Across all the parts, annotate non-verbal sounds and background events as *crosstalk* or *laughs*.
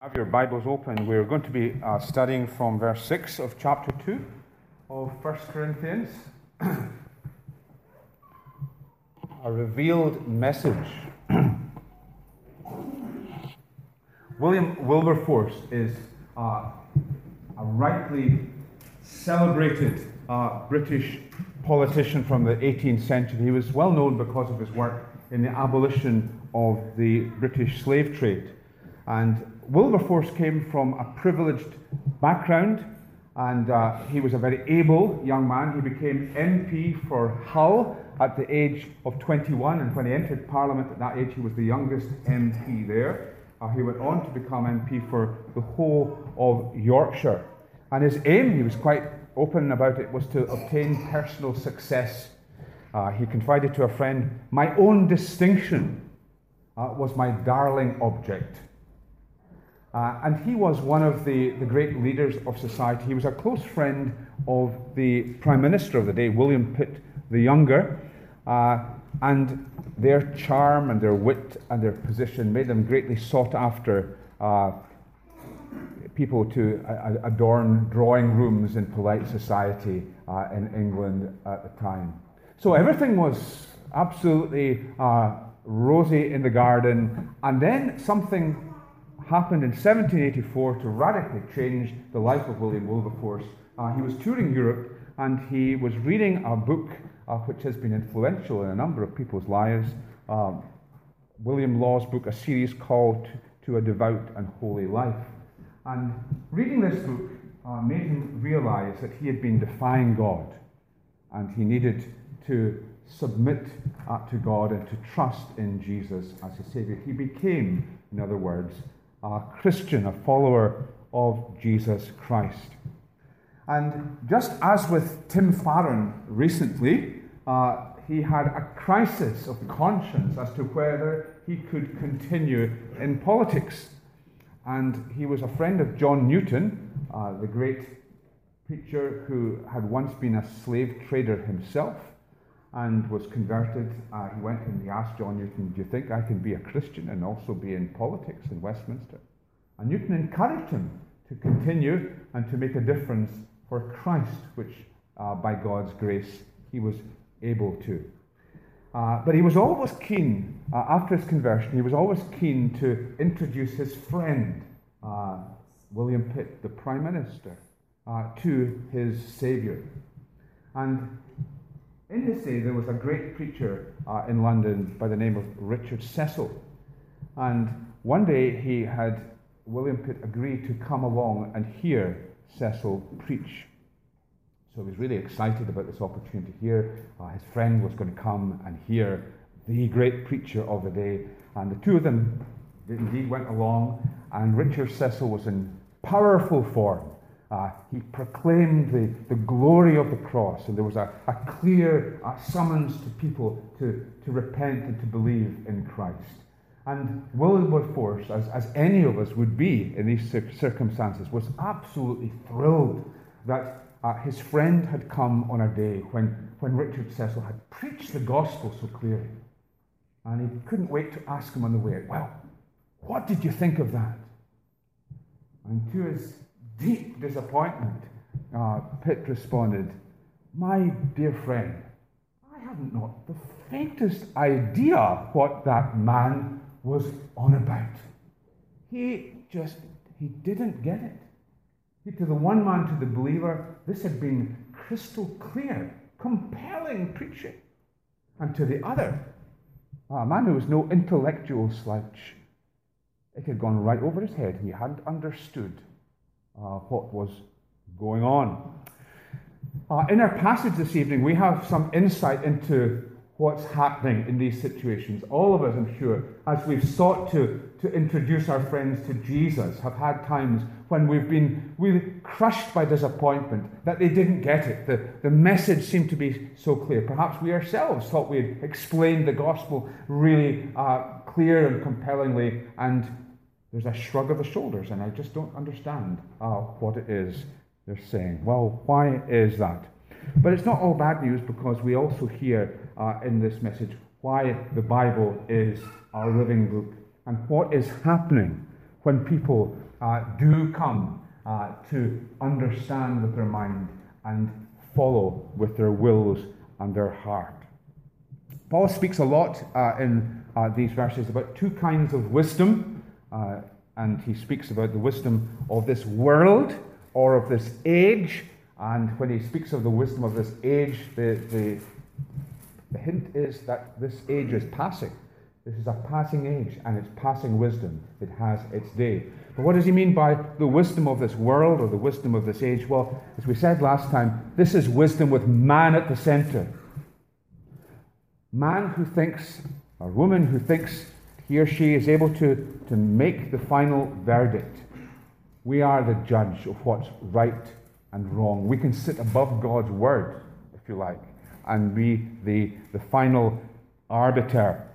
Have your Bibles open. We're going to be uh, studying from verse 6 of chapter 2 of 1 Corinthians. *clears throat* A revealed message. *clears throat* William Wilberforce is uh, a rightly celebrated uh, British politician from the 18th century. He was well known because of his work in the abolition of the British slave trade. And Wilberforce came from a privileged background, and uh, he was a very able young man. He became MP for Hull at the age of 21, and when he entered Parliament at that age, he was the youngest MP there. Uh, he went on to become MP for the whole of Yorkshire. And his aim, he was quite open about it, was to obtain personal success. Uh, he confided to a friend, My own distinction uh, was my darling object. Uh, and he was one of the, the great leaders of society. He was a close friend of the Prime Minister of the day, William Pitt the Younger. Uh, and their charm and their wit and their position made them greatly sought after uh, people to uh, adorn drawing rooms in polite society uh, in England at the time. So everything was absolutely uh, rosy in the garden. And then something happened in 1784 to radically change the life of William Wilberforce. Uh, he was touring Europe and he was reading a book uh, which has been influential in a number of people's lives. Um, William Law's book, A Serious Call To a Devout and Holy Life. And reading this book uh, made him realize that he had been defying God and he needed to submit uh, to God and to trust in Jesus as his Savior. He became, in other words, a Christian, a follower of Jesus Christ. And just as with Tim Farron recently, uh, he had a crisis of conscience as to whether he could continue in politics. And he was a friend of John Newton, uh, the great preacher who had once been a slave trader himself and was converted. Uh, he went and he asked John Newton, Do you think I can be a Christian and also be in politics in Westminster? And Newton encouraged him to continue and to make a difference for Christ, which uh, by God's grace he was able to. Uh, but he was always keen, uh, after his conversion, he was always keen to introduce his friend, uh, William Pitt, the Prime Minister, uh, to his Saviour. And in his day, there was a great preacher uh, in London by the name of Richard Cecil. And one day he had William Pitt agree to come along and hear Cecil preach. So he was really excited about this opportunity here. Uh, his friend was going to come and hear the great preacher of the day. And the two of them indeed went along, and Richard Cecil was in powerful form. Uh, he proclaimed the, the glory of the cross, and there was a, a clear summons to people to, to repent and to believe in Christ. And Wilberforce, as, as any of us would be in these circumstances, was absolutely thrilled that uh, his friend had come on a day when, when Richard Cecil had preached the gospel so clearly. And he couldn't wait to ask him on the way, Well, what did you think of that? And to his deep disappointment, uh, Pitt responded, My dear friend, I have not the faintest idea what that man was on about. He just, he didn't get it. He, to the one man, to the believer, this had been crystal clear, compelling preaching. And to the other, a man who was no intellectual slouch, it had gone right over his head. He hadn't understood uh, what was going on. Uh, in our passage this evening, we have some insight into what's happening in these situations. All of us, I'm sure, as we've sought to, to introduce our friends to Jesus, have had times when we've been really crushed by disappointment that they didn't get it. The, the message seemed to be so clear. Perhaps we ourselves thought we had explained the gospel really uh, clear and compellingly, and there's a shrug of the shoulders, and I just don't understand uh, what it is they're saying. Well, why is that? But it's not all bad news because we also hear uh, in this message why the Bible is our living book and what is happening when people uh, do come uh, to understand with their mind and follow with their wills and their heart. Paul speaks a lot uh, in uh, these verses about two kinds of wisdom, uh, and he speaks about the wisdom of this world or of this age. And when he speaks of the wisdom of this age, the, the, the hint is that this age is passing. This is a passing age, and it's passing wisdom. It has its day. But what does he mean by the wisdom of this world or the wisdom of this age? Well, as we said last time, this is wisdom with man at the center. Man who thinks, or woman who thinks he or she is able to, to make the final verdict. We are the judge of what's right and wrong. We can sit above God's word, if you like, and be the, the final arbiter.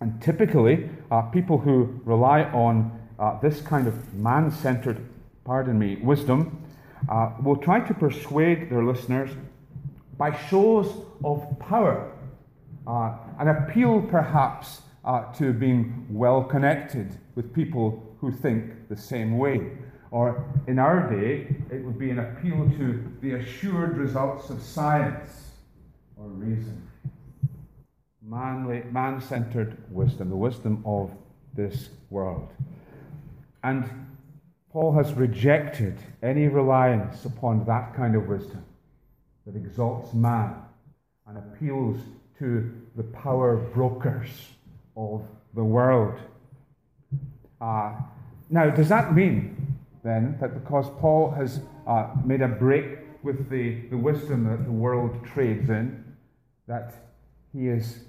And typically, uh, people who rely on uh, this kind of man centered, pardon me, wisdom uh, will try to persuade their listeners by shows of power uh, an appeal perhaps uh, to being well connected with people who think the same way. Or in our day, it would be an appeal to the assured results of science or reason. Man centered wisdom, the wisdom of this world. And Paul has rejected any reliance upon that kind of wisdom that exalts man and appeals to the power brokers of the world. Uh, now, does that mean then that because Paul has uh, made a break with the, the wisdom that the world trades in, that he is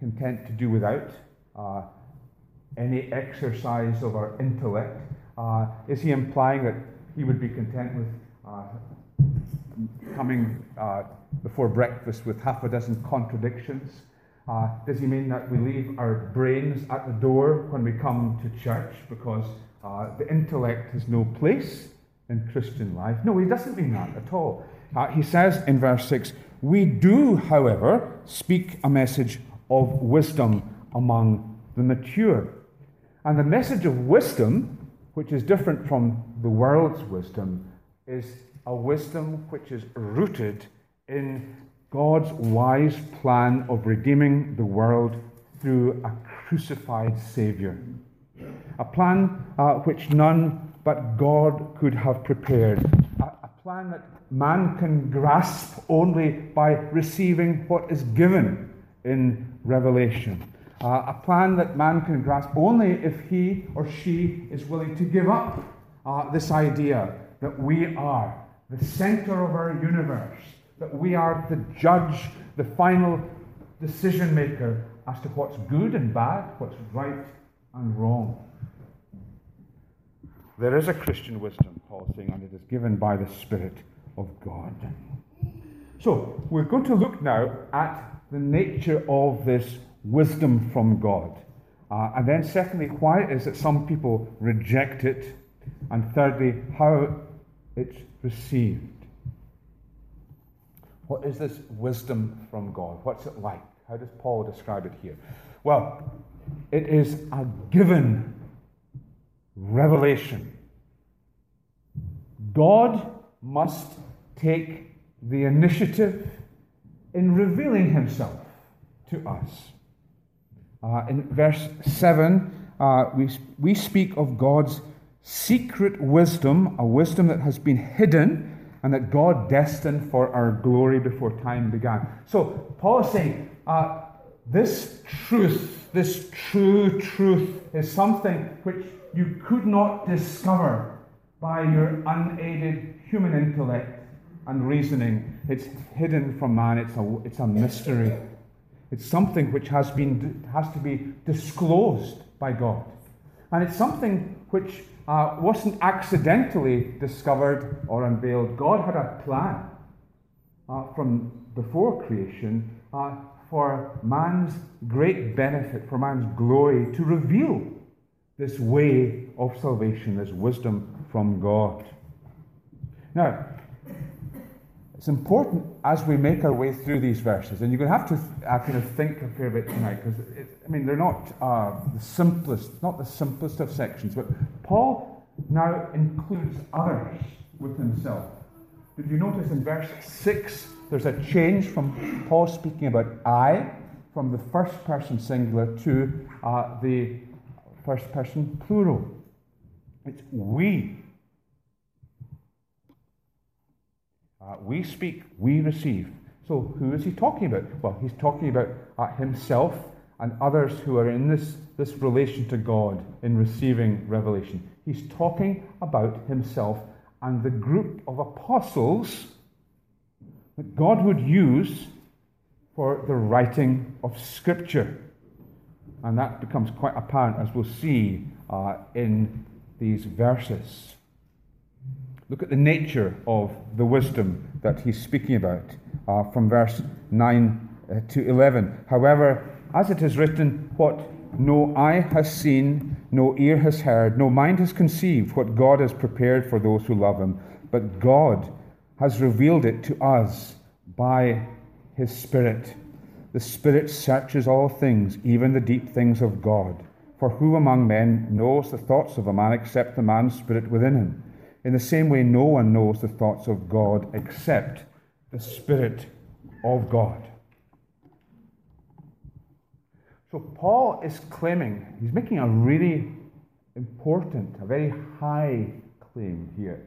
content to do without uh, any exercise of our intellect? Uh, is he implying that he would be content with uh, coming uh, before breakfast with half a dozen contradictions? Uh, does he mean that we leave our brains at the door when we come to church because uh, the intellect has no place in Christian life? No, he doesn't mean that at all. Uh, he says in verse 6 We do, however, speak a message of wisdom among the mature. And the message of wisdom, which is different from the world's wisdom, is a wisdom which is rooted in God's wise plan of redeeming the world through a crucified Savior. A plan uh, which none but God could have prepared. A, a plan that man can grasp only by receiving what is given in Revelation. Uh, a plan that man can grasp only if he or she is willing to give up uh, this idea that we are the center of our universe, that we are the judge, the final decision maker as to what's good and bad, what's right and wrong. There is a Christian wisdom, Paul's saying, and it is given by the Spirit of God. So, we're going to look now at the nature of this wisdom from God. Uh, and then, secondly, why it is that some people reject it. And thirdly, how it's received. What is this wisdom from God? What's it like? How does Paul describe it here? Well, it is a given revelation. God must take the initiative in revealing himself to us. Uh, in verse 7, uh, we, we speak of God's secret wisdom, a wisdom that has been hidden and that God destined for our glory before time began. So, Paul is saying, uh, this truth, this true truth, is something which you could not discover by your unaided human intellect and reasoning. It's hidden from man, it's a, it's a mystery. It's something which has, been, has to be disclosed by God. And it's something which uh, wasn't accidentally discovered or unveiled. God had a plan uh, from before creation uh, for man's great benefit, for man's glory, to reveal this way of salvation, this wisdom from God. Now, it's important as we make our way through these verses, and you're going to have to uh, kind of think a fair bit tonight, because, I mean, they're not uh, the simplest, not the simplest of sections, but Paul now includes others with himself. Did you notice in verse 6 there's a change from Paul speaking about I, from the first person singular to uh, the first person plural? It's we. Uh, we speak, we receive. So, who is he talking about? Well, he's talking about uh, himself and others who are in this, this relation to God in receiving revelation. He's talking about himself and the group of apostles that God would use for the writing of Scripture. And that becomes quite apparent as we'll see uh, in these verses. Look at the nature of the wisdom that he's speaking about uh, from verse 9 uh, to 11. However, as it is written, what no eye has seen, no ear has heard, no mind has conceived what God has prepared for those who love him, but God has revealed it to us by his Spirit. The Spirit searches all things, even the deep things of God. For who among men knows the thoughts of a man except the man's spirit within him? In the same way, no one knows the thoughts of God except the Spirit of God. So, Paul is claiming, he's making a really important, a very high claim here.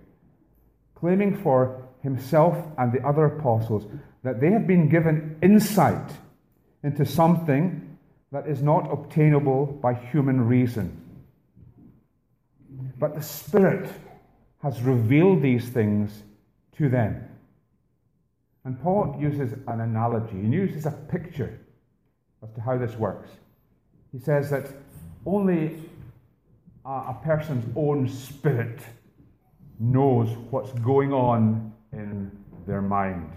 Claiming for himself and the other apostles that they have been given insight into something that is not obtainable by human reason. But the Spirit has revealed these things to them. And Paul uses an analogy, he uses a picture as to how this works. He says that only a, person's own spirit knows what's going on in their mind.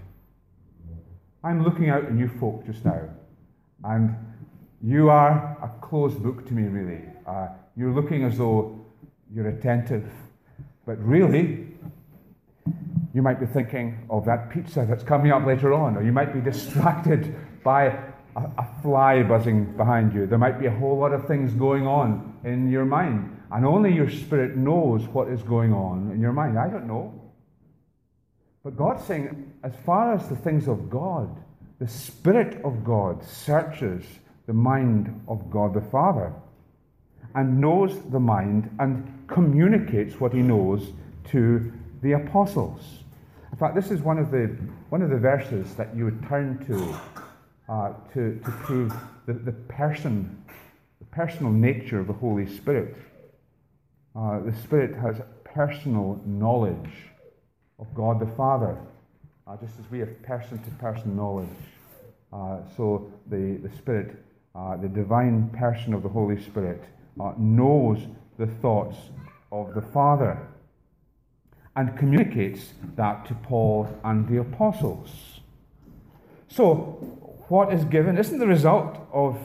I'm looking out at you folk just now, and you are a closed book to me, really. Uh, you're looking as though you're attentive, but really, you might be thinking of that pizza that's coming up later on, or you might be distracted *laughs* by a, a, fly buzzing behind you. There might be a whole lot of things going on in your mind. And only your spirit knows what is going on in your mind. I don't know. But God's saying, as far as the things of God, the Spirit of God searches the mind of God the Father and knows the mind and communicates what he knows to the apostles. In fact, this is one of the, one of the verses that you would turn to uh, to, to prove the, the person, the personal nature of the Holy Spirit. Uh, the Spirit has personal knowledge of God the Father, uh, just as we have person to person knowledge. Uh, so the, the Spirit, uh, the divine person of the Holy Spirit, Uh, knows the thoughts of the Father and communicates that to Paul and the apostles. So, what is given isn't the result of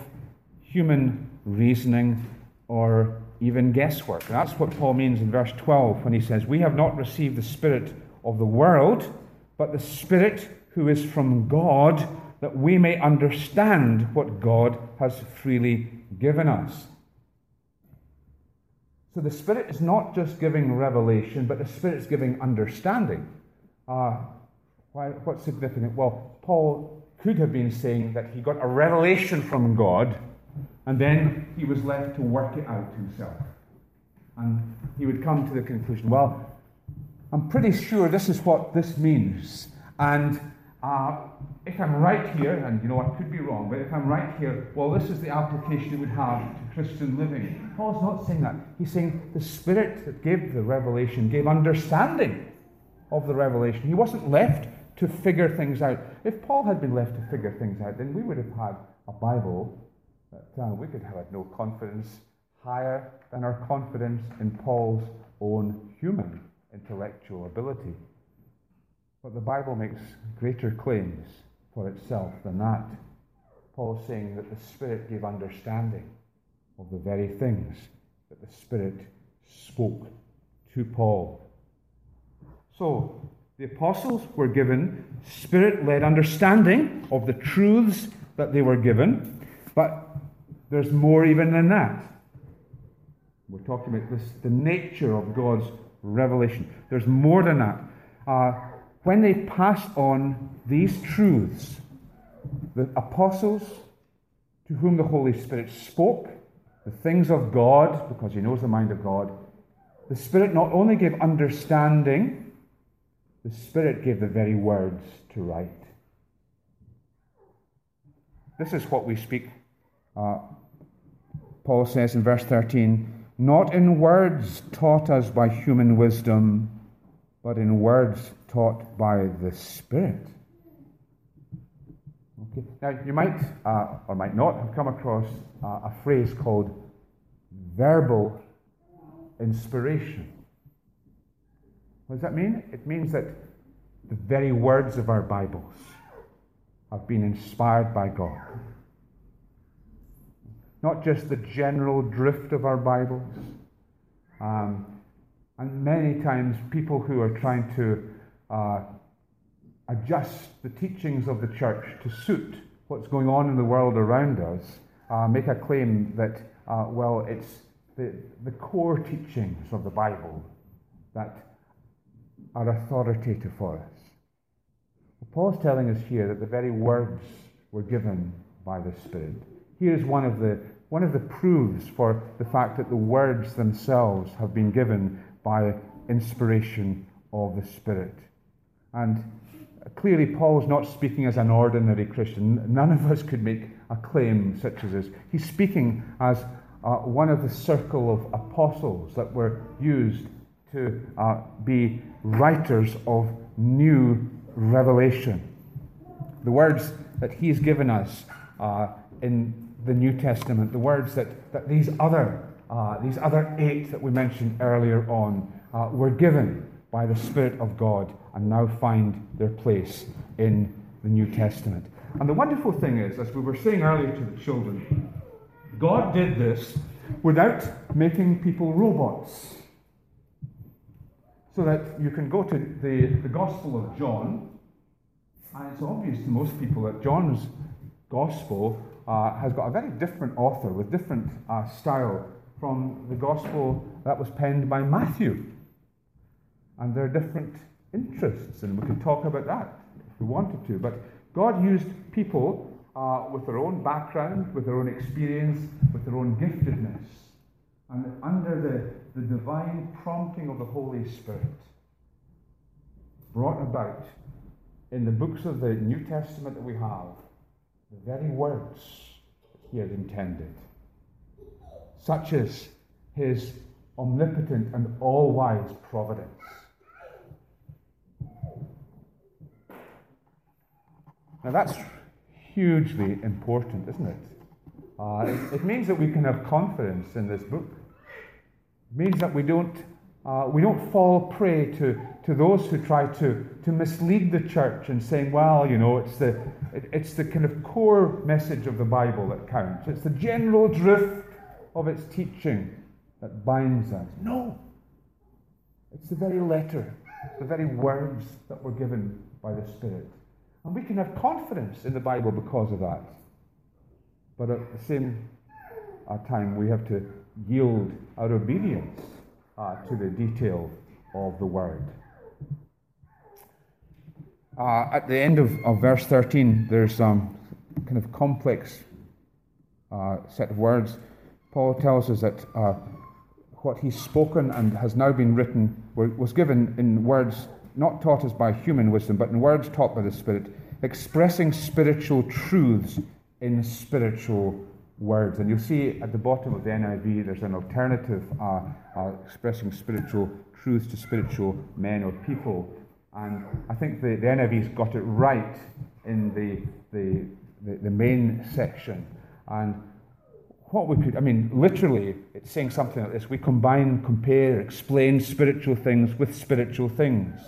human reasoning or even guesswork. And that's what Paul means in verse 12 when he says, We have not received the Spirit of the world, but the Spirit who is from God, that we may understand what God has freely given us. So the Spirit is not just giving revelation, but the Spirit is giving understanding. Uh, why, what's significant? Well, Paul could have been saying that he got a revelation from God and then he was left to work it out himself. And he would come to the conclusion, well, I'm pretty sure this is what this means. And uh, if I'm right here, and you know I could be wrong, but if I'm right here, well, this is the application it would have to Christian living. Paul's not saying that. He's saying the Spirit that gave the revelation gave understanding of the revelation. He wasn't left to figure things out. If Paul had been left to figure things out, then we would have had a Bible that uh, we could have had no confidence higher than our confidence in Paul's own human intellectual ability. But the Bible makes greater claims for itself than that. Paul's saying that the Spirit gave understanding of the very things that the Spirit spoke to Paul. So, the apostles were given spirit led understanding of the truths that they were given, but there's more even than that. We're talking about this, the nature of God's revelation. There's more than that. Uh, when they passed on these truths, the apostles to whom the Holy Spirit spoke the things of God, because he knows the mind of God, the Spirit not only gave understanding, the Spirit gave the very words to write. This is what we speak. Uh, Paul says in verse 13, not in words taught us by human wisdom, but in words taught by the Spirit. Okay. Now, you might uh, or might not have come across uh, a phrase called verbal inspiration. What does that mean? It means that the very words of our Bibles have been inspired by God. Not just the general drift of our Bibles. Um, and many times, people who are trying to uh, adjust the teachings of the church to suit what's going on in the world around us uh, make a claim that, uh, well, it's the, the core teachings of the Bible that are authoritative for us. Paul's telling us here that the very words were given by the Spirit. Here is one of the one of the proofs for the fact that the words themselves have been given by inspiration of the Spirit. And clearly, Paul's not speaking as an ordinary Christian. None of us could make a claim such as this. He's speaking as uh, one of the circle of apostles that were used to uh, be writers of new revelation. The words that he's given us uh, in the New Testament, the words that, that these, other, uh, these other eight that we mentioned earlier on uh, were given by the Spirit of God and now find their place in the New Testament. And the wonderful thing is, as we were saying earlier to the children, God did this without making people robots. So that you can go to the, the Gospel of John, and it's obvious to most people that John's Gospel uh, has got a very different author with different uh, style from the Gospel that was penned by Matthew. And there are different interests, and we could talk about that if we wanted to. But God used people uh, with their own background, with their own experience, with their own giftedness, and under the, the divine prompting of the Holy Spirit, brought about in the books of the New Testament that we have the very words he had intended, such as his omnipotent and all wise providence. Now that's hugely important, isn't it? Uh, it? it? means that we can have confidence in this book. It means that we don't, uh, we don't fall prey to, to those who try to, to mislead the church and saying, well, you know, it's the, it, it's the kind of core message of the Bible that counts. It's the general drift of its teaching that binds us. No. It's the very letter, the very words that were given by the Spirit. And we can have confidence in the Bible because of that. But at the same uh, time, we have to yield our obedience uh, to the detail of the Word. Uh, at the end of, of verse 13, there's some kind of complex uh, set of words. Paul tells us that uh, what he's spoken and has now been written was given in words not taught us by human wisdom, but in words taught by the Spirit, expressing spiritual truths in spiritual words. And you'll see at the bottom of the NIV there's an alternative uh, uh, expressing spiritual truths to spiritual men or people. And I think the, the NIV's got it right in the, the, the, the main section. And what we could, I mean, literally, it's saying something like this we combine, compare, explain spiritual things with spiritual things.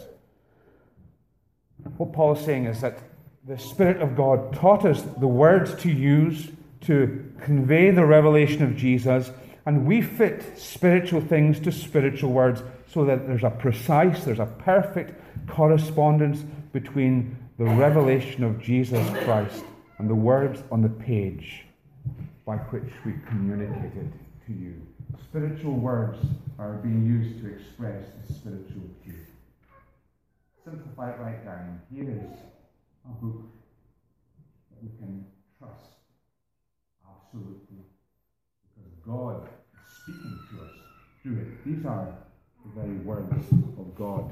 What Paul is saying is that the Spirit of God taught us the words to use to convey the revelation of Jesus, and we fit spiritual things to spiritual words so that there's a precise, there's a perfect correspondence between the revelation of Jesus Christ and the words on the page by which we communicated to you spiritual words are being used to express the spiritual truth. Simplify it right down. Here is a book that we can trust absolutely because God is speaking to us through it. These are the very words of God.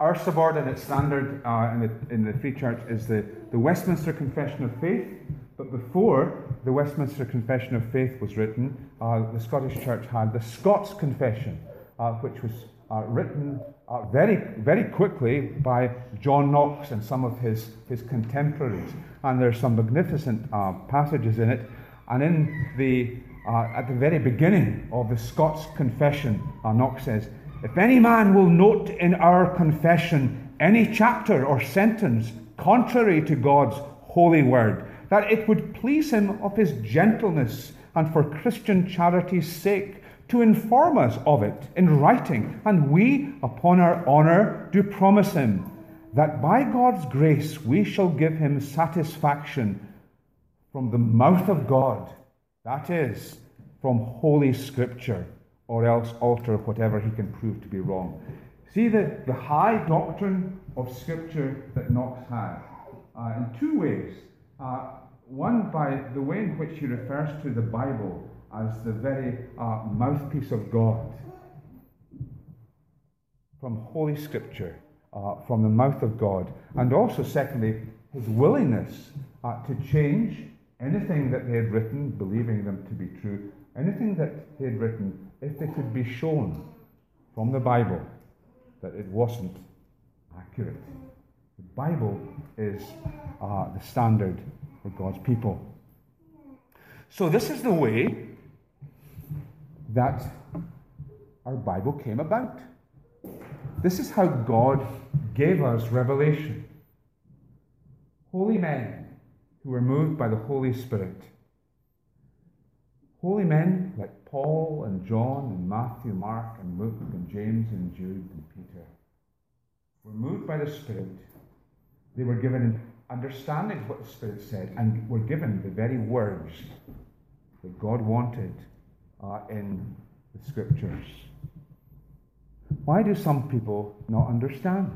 Our subordinate standard uh, in, the, in the Free Church is the, the Westminster Confession of Faith. But before the Westminster Confession of Faith was written, uh, the Scottish Church had the Scots Confession, uh, which was uh, written uh, very, very quickly by John Knox and some of his, his contemporaries. And there are some magnificent uh, passages in it. And in the, at the very beginning of the Scots Confession, Knox says, if any man will note in our confession any chapter or sentence contrary to God's holy word, that it would please him of his gentleness and for Christian charity's sake to inform us of it in writing, and we, upon our honour, do promise him that by God's grace we shall give him satisfaction from the mouth of God, that is, from Holy Scripture or else alter whatever he can prove to be wrong. See the, the high doctrine of Scripture that Knox had uh, in two ways. Uh, one, by the way in which he refers to the Bible as the very uh, mouthpiece of God from Holy Scripture, uh, from the mouth of God. And also, secondly, his willingness uh, to change anything that they had written, believing them to be true, anything that he had written if it could be shown from the Bible that it wasn't accurate. Bible is uh, the standard for God's people. So, this is the way that our Bible came about. This is how God gave us revelation. Holy men who were moved by the Holy Spirit. Holy men like Paul and John and Matthew, Mark and Luke and James and Jude and Peter were moved by the Spirit. They were given an understanding of what the Spirit said and were given the very words that God wanted uh, in the Scriptures. Why do some people not understand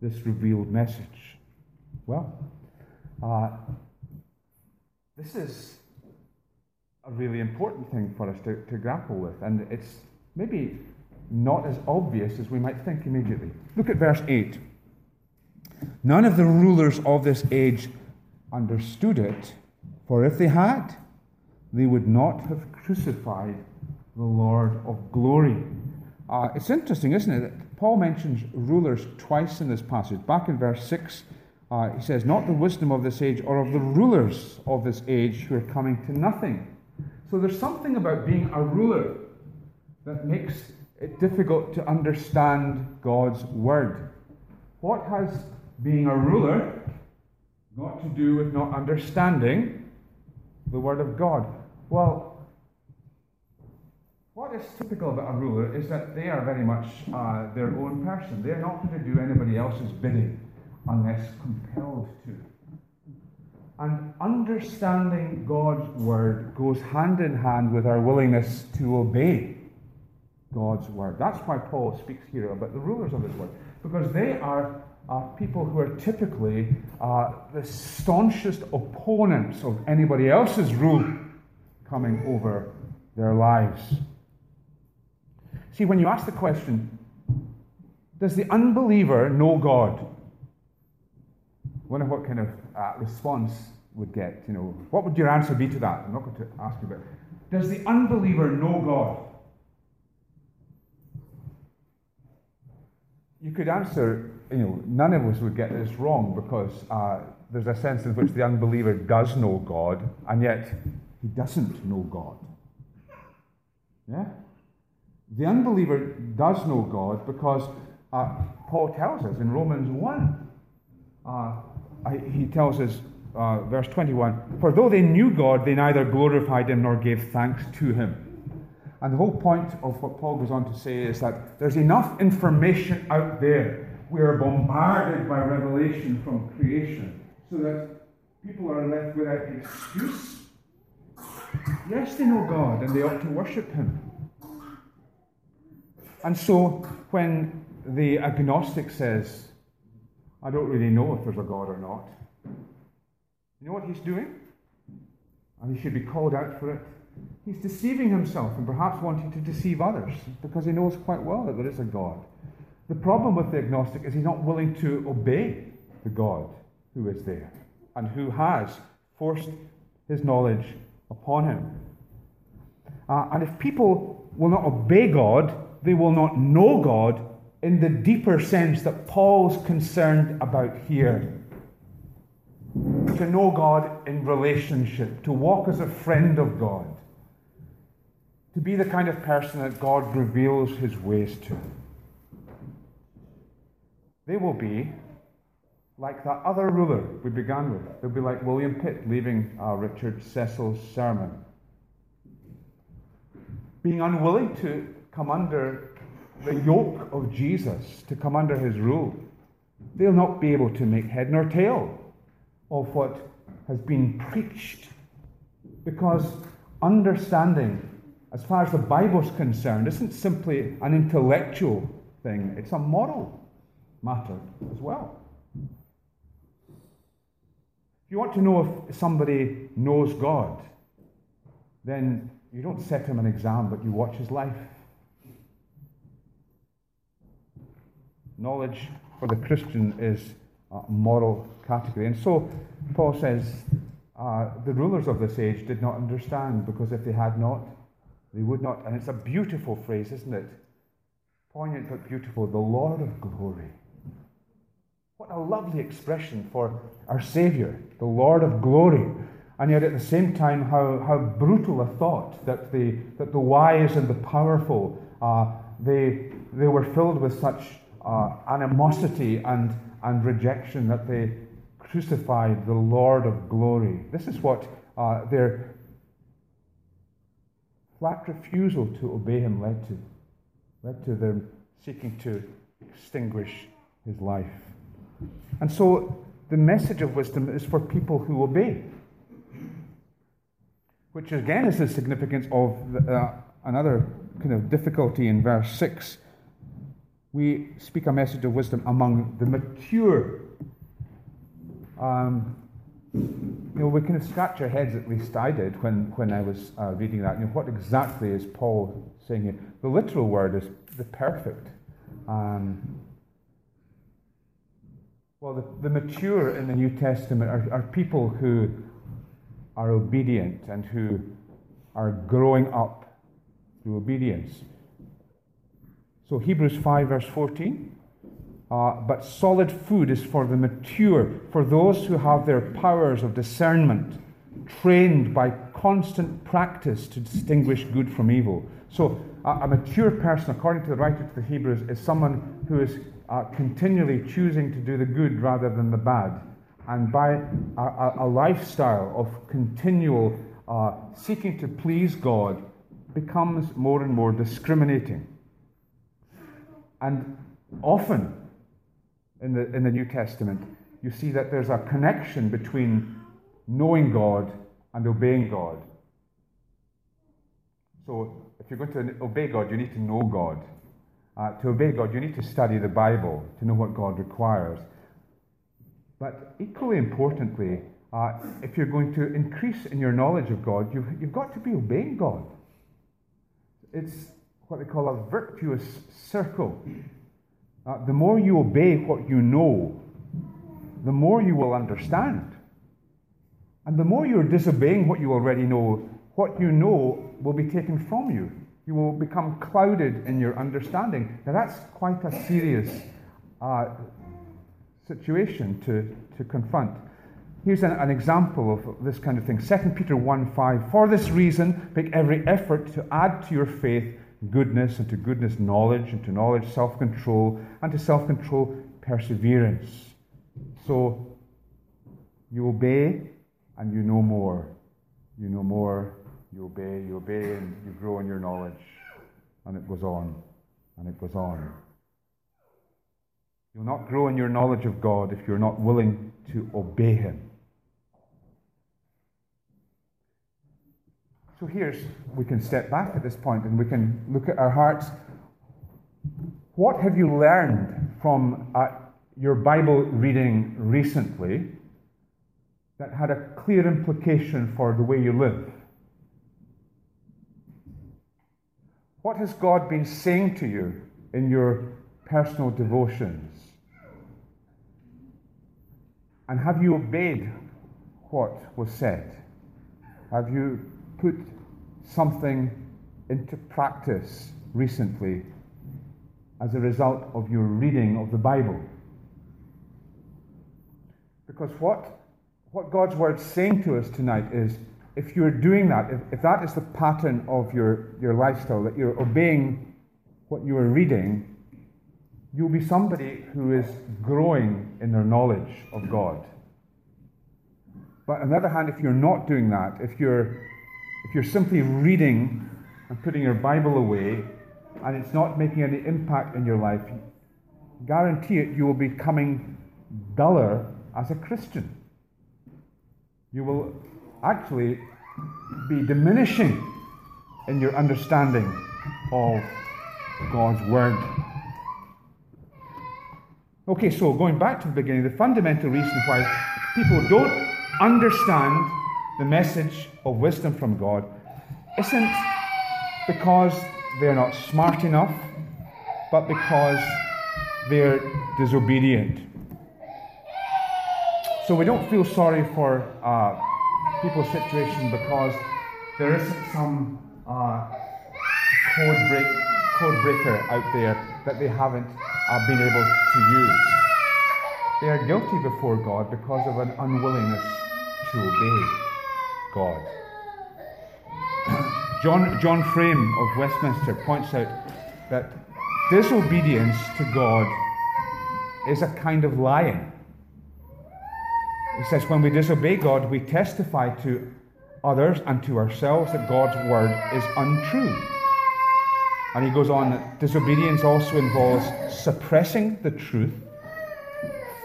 this revealed message? Well, uh, this is a really important thing for us to, to grapple with. And it's maybe not as obvious as we might think immediately. Look at verse 8. None of the rulers of this age understood it, for if they had, they would not have crucified the Lord of glory. Uh, it's interesting, isn't it, that Paul mentions rulers twice in this passage. Back in verse 6, uh, he says, Not the wisdom of this age or of the rulers of this age who are coming to nothing. So there's something about being a ruler that makes it difficult to understand God's word. What has being a ruler got to do with not understanding the word of God? Well, what is typical about a ruler is that they are very much uh, their own person. They're not going to do anybody else's bidding unless compelled to. And understanding God's word goes hand in hand with our willingness to obey God's word. That's why Paul speaks here about the rulers of his word, because they are uh, people who are typically uh, the staunchest opponents of anybody else's rule coming over their lives. See, when you ask the question, does the unbeliever know God? wonder what kind of uh, response would get. You know, what would your answer be to that? I'm not going to ask you about. Does the unbeliever know God? You could answer, you know, none of us would get this wrong because uh, there's a sense in which the unbeliever does know God, and yet he doesn't know God. Yeah? The unbeliever does know God because uh, Paul tells us in Romans 1 uh, he tells us, uh, verse 21, For though they knew God, they neither glorified him nor gave thanks to him. And the whole point of what Paul goes on to say is that there's enough information out there. We are bombarded by revelation from creation so that people are left without excuse Yes, they know God and they ought to worship Him. And so when the agnostic says, I don't really know if there's a God or not, you know what he's doing? And he should be called out for it. He's deceiving himself and perhaps wanting to deceive others because he knows quite well that there is a God. The problem with the agnostic is he's not willing to obey the God who is there and who has forced his knowledge upon him. Uh, and if people will not obey God, they will not know God in the deeper sense that Paul's concerned about here. To know God in relationship, to walk as a friend of God, to be the kind of person that God reveals his ways to. They will be like that other ruler we began with. They'll be like William Pitt leaving uh, Richard Cecil's sermon. Being unwilling to come under the yoke of Jesus, to come under his rule. They'll not be able to make head nor tail of what has been preached. Because understanding, as far as the Bible's concerned, isn't simply an intellectual thing, it's a moral matter as well. If you want to know if somebody knows God, then you don't set him an exam, but you watch his life. Knowledge for the Christian is a moral category. And so Paul says uh, the rulers of this age did not understand because if they had not, they would not. And it's a beautiful phrase, isn't it? Poignant but beautiful. The Lord of glory. What a lovely expression for our Saviour, the Lord of glory. And yet, at the same time, how, how brutal a thought that the, that the wise and the powerful, uh, they, they were filled with such uh, animosity and, and rejection that they crucified the Lord of glory. This is what uh, their flat refusal to obey him led to, led to them seeking to extinguish his life. And so the message of wisdom is for people who obey, which again is the significance of the, uh, another kind of difficulty in verse 6 we speak a message of wisdom among the mature. Um, you know, we kind of scratch our heads, at least I did, when, when I was uh, reading that. You know, what exactly is Paul saying here? The literal word is the perfect. Um, well, the, the mature in the New Testament are, are people who are obedient and who are growing up through obedience. So, Hebrews 5, verse 14. Uh, but solid food is for the mature, for those who have their powers of discernment trained by constant practice to distinguish good from evil. So, uh, a mature person, according to the writer to the Hebrews, is someone who is uh, continually choosing to do the good rather than the bad. And by a, a lifestyle of continual uh, seeking to please God, becomes more and more discriminating. And often in the, in the New Testament, you see that there's a connection between knowing God and obeying God. So, if you're going to obey God, you need to know God. Uh, to obey God, you need to study the Bible to know what God requires. But equally importantly, uh, if you're going to increase in your knowledge of God, you've, you've got to be obeying God. It's, what they call a virtuous circle. Uh, the more you obey what you know, the more you will understand. And the more you're disobeying what you already know, what you know will be taken from you. You will become clouded in your understanding. Now, that's quite a serious uh, situation to, to confront. Here's an, an, example of this kind of thing 2 Peter 1 5. For this reason, make every effort to add to your faith goodness, and to goodness, knowledge, and to knowledge, self control, and to self control, perseverance. So you obey and you know more. You know more, you obey, you obey, and you grow in your knowledge. And it goes on, and it goes on. You'll not grow in your knowledge of God if you're not willing to obey Him. So here's, we can step back at this point and we can look at our hearts. What have you learned from uh, your Bible reading recently that had a clear implication for the way you live? What has God been saying to you in your personal devotions? And have you obeyed what was said? Have you put something into practice recently as a result of your reading of the Bible? Because what, what God's Word is saying to us tonight is if you're doing that, if, if that is the pattern of your, your lifestyle, that you're obeying what you are reading, you'll be somebody who is growing in their knowledge of God. But on the other hand, if you're not doing that, if you're, if you're simply reading and putting your Bible away, and it's not making any impact in your life, guarantee it, you will be becoming duller as a Christian. You will actually be diminishing in your understanding of God's Word. Okay, so going back to the beginning, the fundamental reason why people don't understand the message of wisdom from God isn't because they're not smart enough, but because they're disobedient. So we don't feel sorry for uh, people's situation because there isn't some uh, code, break, code breaker out there that they haven't uh, been able to use. They are guilty before God because of an unwillingness to obey God. *coughs* John, John Frame of Westminster points out that disobedience to God is a kind of lying. He says, when we disobey God, we testify to others and to ourselves that God's word is untrue. And he goes on that disobedience also involves suppressing the truth,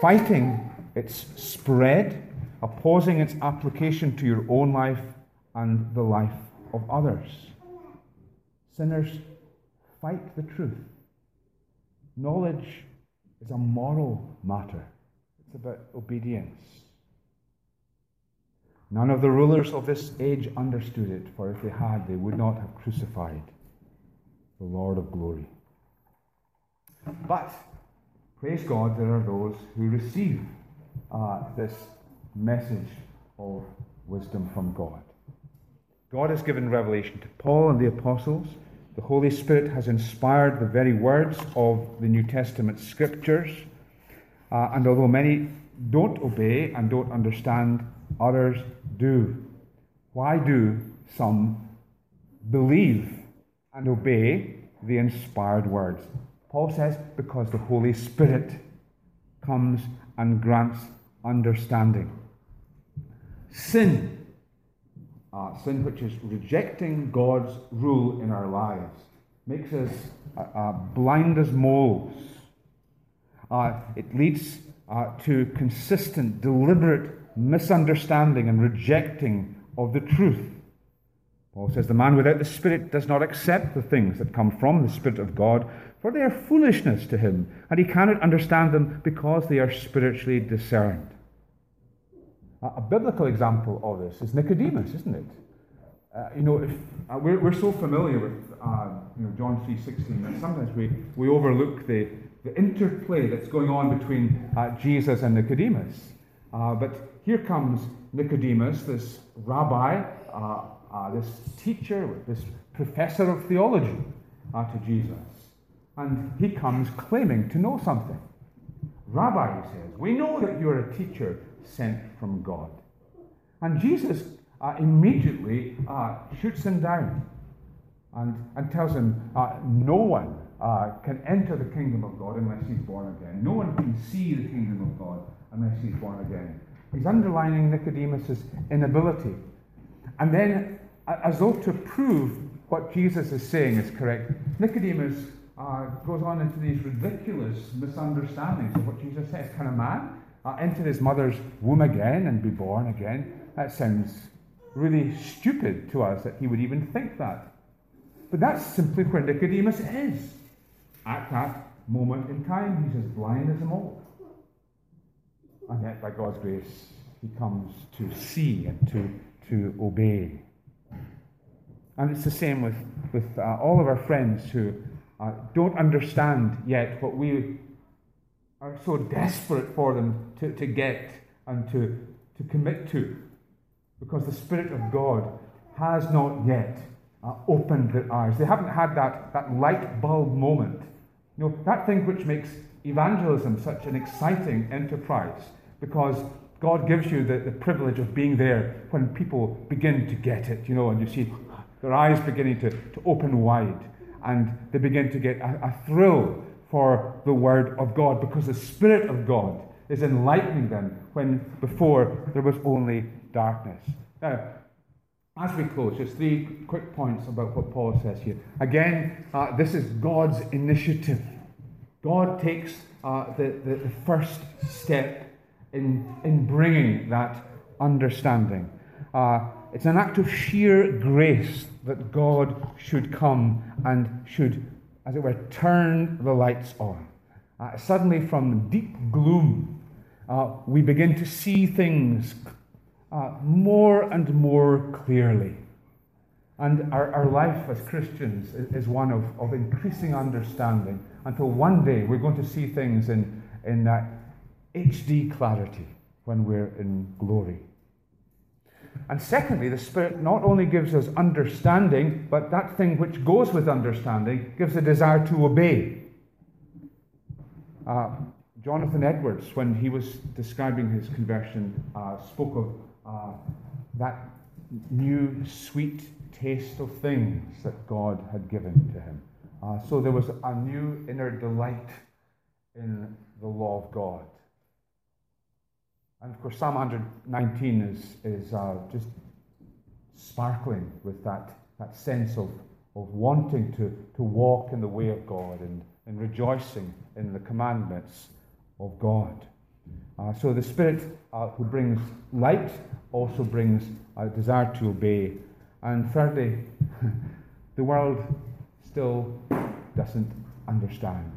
fighting its spread, opposing its application to your own life and the life of others. Sinners, fight the truth. Knowledge is a moral matter, it's about obedience. None of the rulers of this age understood it, for if they had, they would not have crucified the Lord of glory. But, praise God, there are those who receive uh, this message of wisdom from God. God has given revelation to Paul and the apostles. The Holy Spirit has inspired the very words of the New Testament scriptures. Uh, and although many don't obey and don't understand, others do. Why do some believe and obey the inspired words? Paul says, because the Holy Spirit comes and grants understanding. Sin, uh, sin which is rejecting God's rule in our lives, makes us uh, uh, blind as moles. Uh, it leads uh, to consistent, deliberate misunderstanding and rejecting of the truth. Paul says, The man without the Spirit does not accept the things that come from the Spirit of God, for they are foolishness to him, and he cannot understand them because they are spiritually discerned. A biblical example of this is Nicodemus, isn't it? Uh, you know, if, uh, we're, we're so familiar with uh, you know, John 3.16 that sometimes we, we overlook the, the interplay that's going on between uh, Jesus and Nicodemus. Uh, but here comes Nicodemus, this rabbi, uh, this teacher, this professor of theology to Jesus. And he comes claiming to know something. Rabbi, he says, we know that you're a teacher sent from God. And Jesus uh, immediately uh, shoots him down and, and tells him, uh, No one uh, can enter the kingdom of God unless he's born again. No one can see the kingdom of God unless he's born again. He's underlining Nicodemus' inability. And then, as though to prove what Jesus is saying is correct, Nicodemus uh, goes on into these ridiculous misunderstandings of what Jesus says. Can a man uh, enter his mother's womb again and be born again. That sounds really stupid to us that he would even think that. But that's simply where Nicodemus is. At that moment in time, he's as blind as a mole. And yet, by God's grace, he comes to see and to, to obey. And it's the same with, with uh, all of our friends who uh, don't understand yet what we are so desperate for them to, to get and to, to commit to. Because the Spirit of God has not yet uh, opened their eyes. They haven't had that, that light bulb moment. You know, that thing which makes evangelism such an exciting enterprise because God gives you the, the privilege of being there when people begin to get it, you know, and you see their eyes beginning to, to open wide and they begin to get a, a thrill for the Word of God because the Spirit of God is enlightening them when before there was only darkness. Now, as we close, just three quick points about what Paul says here. Again, uh, this is God's initiative. God takes uh, the, the, the first step in, in bringing that understanding. Uh, it's an act of sheer grace that God should come and should, as it were, turn the lights on. Uh, suddenly, from deep gloom, uh, we begin to see things uh, more and more clearly. And our, our life as Christians is, is one of, of increasing understanding until one day we're going to see things in, in that HD clarity when we're in glory. And secondly, the Spirit not only gives us understanding, but that thing which goes with understanding gives a desire to obey. Uh, Jonathan Edwards, when he was describing his conversion, uh, spoke of uh, that new sweet taste of things that God had given to him. Uh, so there was a new inner delight in the law of God. And of course, Psalm 119 is, is uh, just sparkling with that, that sense of, of wanting to, to walk in the way of God and, and rejoicing in the commandments of God. Uh, so the Spirit uh, who brings light also brings a desire to obey. And thirdly, *laughs* the world still doesn't understand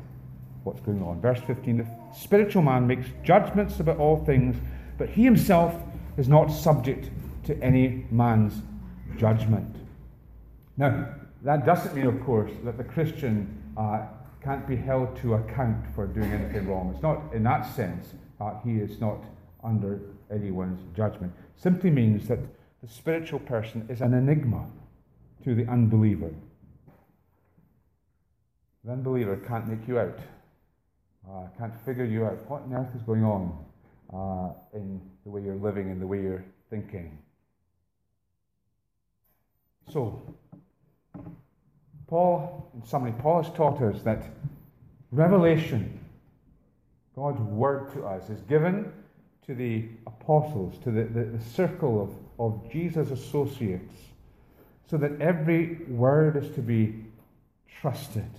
what's going on. Verse 15 The spiritual man makes judgments about all things, but he himself is not subject to any man's judgment. Now, that doesn't mean, of course, that the Christian uh, can't be held to account for doing anything wrong. It's not in that sense, uh, he is not under anyone's judgment. Simply means that the spiritual person is an enigma to the unbeliever. The unbeliever can't make you out, uh, can't figure you out. What on earth is going on uh, in the way you're living and the way you're thinking? So, Paul, in summary, Paul has taught us that revelation, God's word to us, is given to the apostles, to the, the, the circle of, of Jesus' associates, so that every word is to be trusted.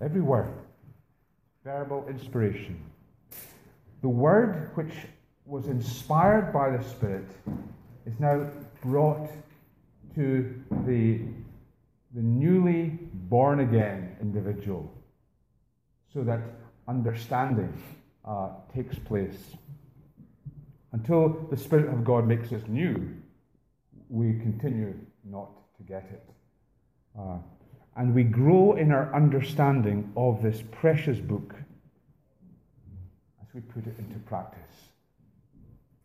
Every word. Verbal inspiration. The word which was inspired by the Spirit is now brought to the, the newly born again individual so that understanding uh, takes place. Until the Spirit of God makes us new, we continue not to get it. Uh, and we grow in our understanding of this precious book we put it into practice.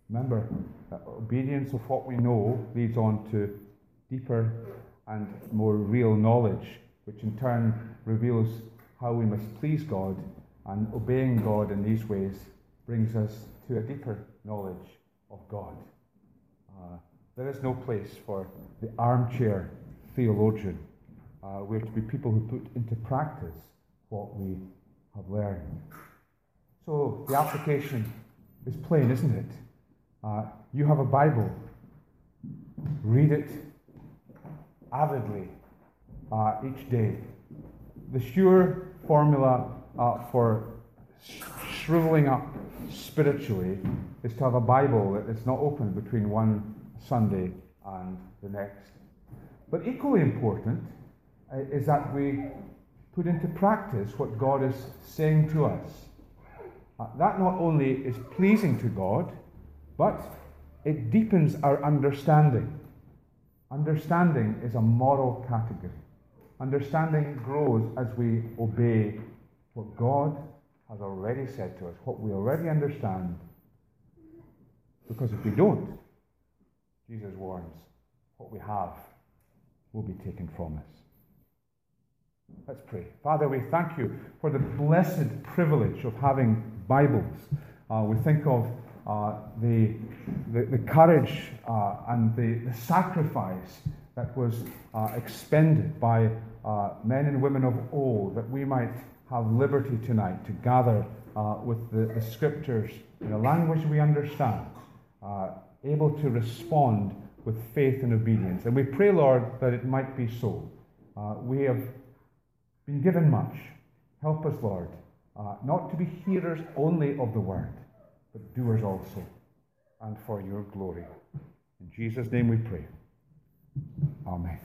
Remember that obedience of what we know leads on to deeper and more real knowledge, which in turn reveals how we must please God, and obeying God in these ways brings us to a deeper knowledge of God. Uh, there is no place for the armchair theologian. Uh, we're to be people who put into practice what we have learned. So the application is plain, isn't it? Uh, you have a Bible. Read it avidly uh, each day. The sure formula uh, for shriveling up spiritually is to have a Bible that is not open between one Sunday and the next. But equally important uh, is that we put into practice what God is saying to us. Uh, that not only is pleasing to God, but it deepens our understanding. Understanding is a moral category. Understanding grows as we obey what God has already said to us, what we already understand. Because if we don't, Jesus warns, what we have will be taken from us. Let's pray. Father, we thank you for the blessed privilege of having Bibles. Uh, we think of uh, the, the, the, courage uh, and the, the, sacrifice that was expended by men and women of old that we might have liberty tonight to gather with the, the, scriptures in a language we understand, able to respond with faith and obedience. And we pray, Lord, that it might be so. Uh, we have been given much. Help us, Lord, uh, not to be hearers only of the word, but doers also, and for your glory. In Jesus' name we pray. Amen.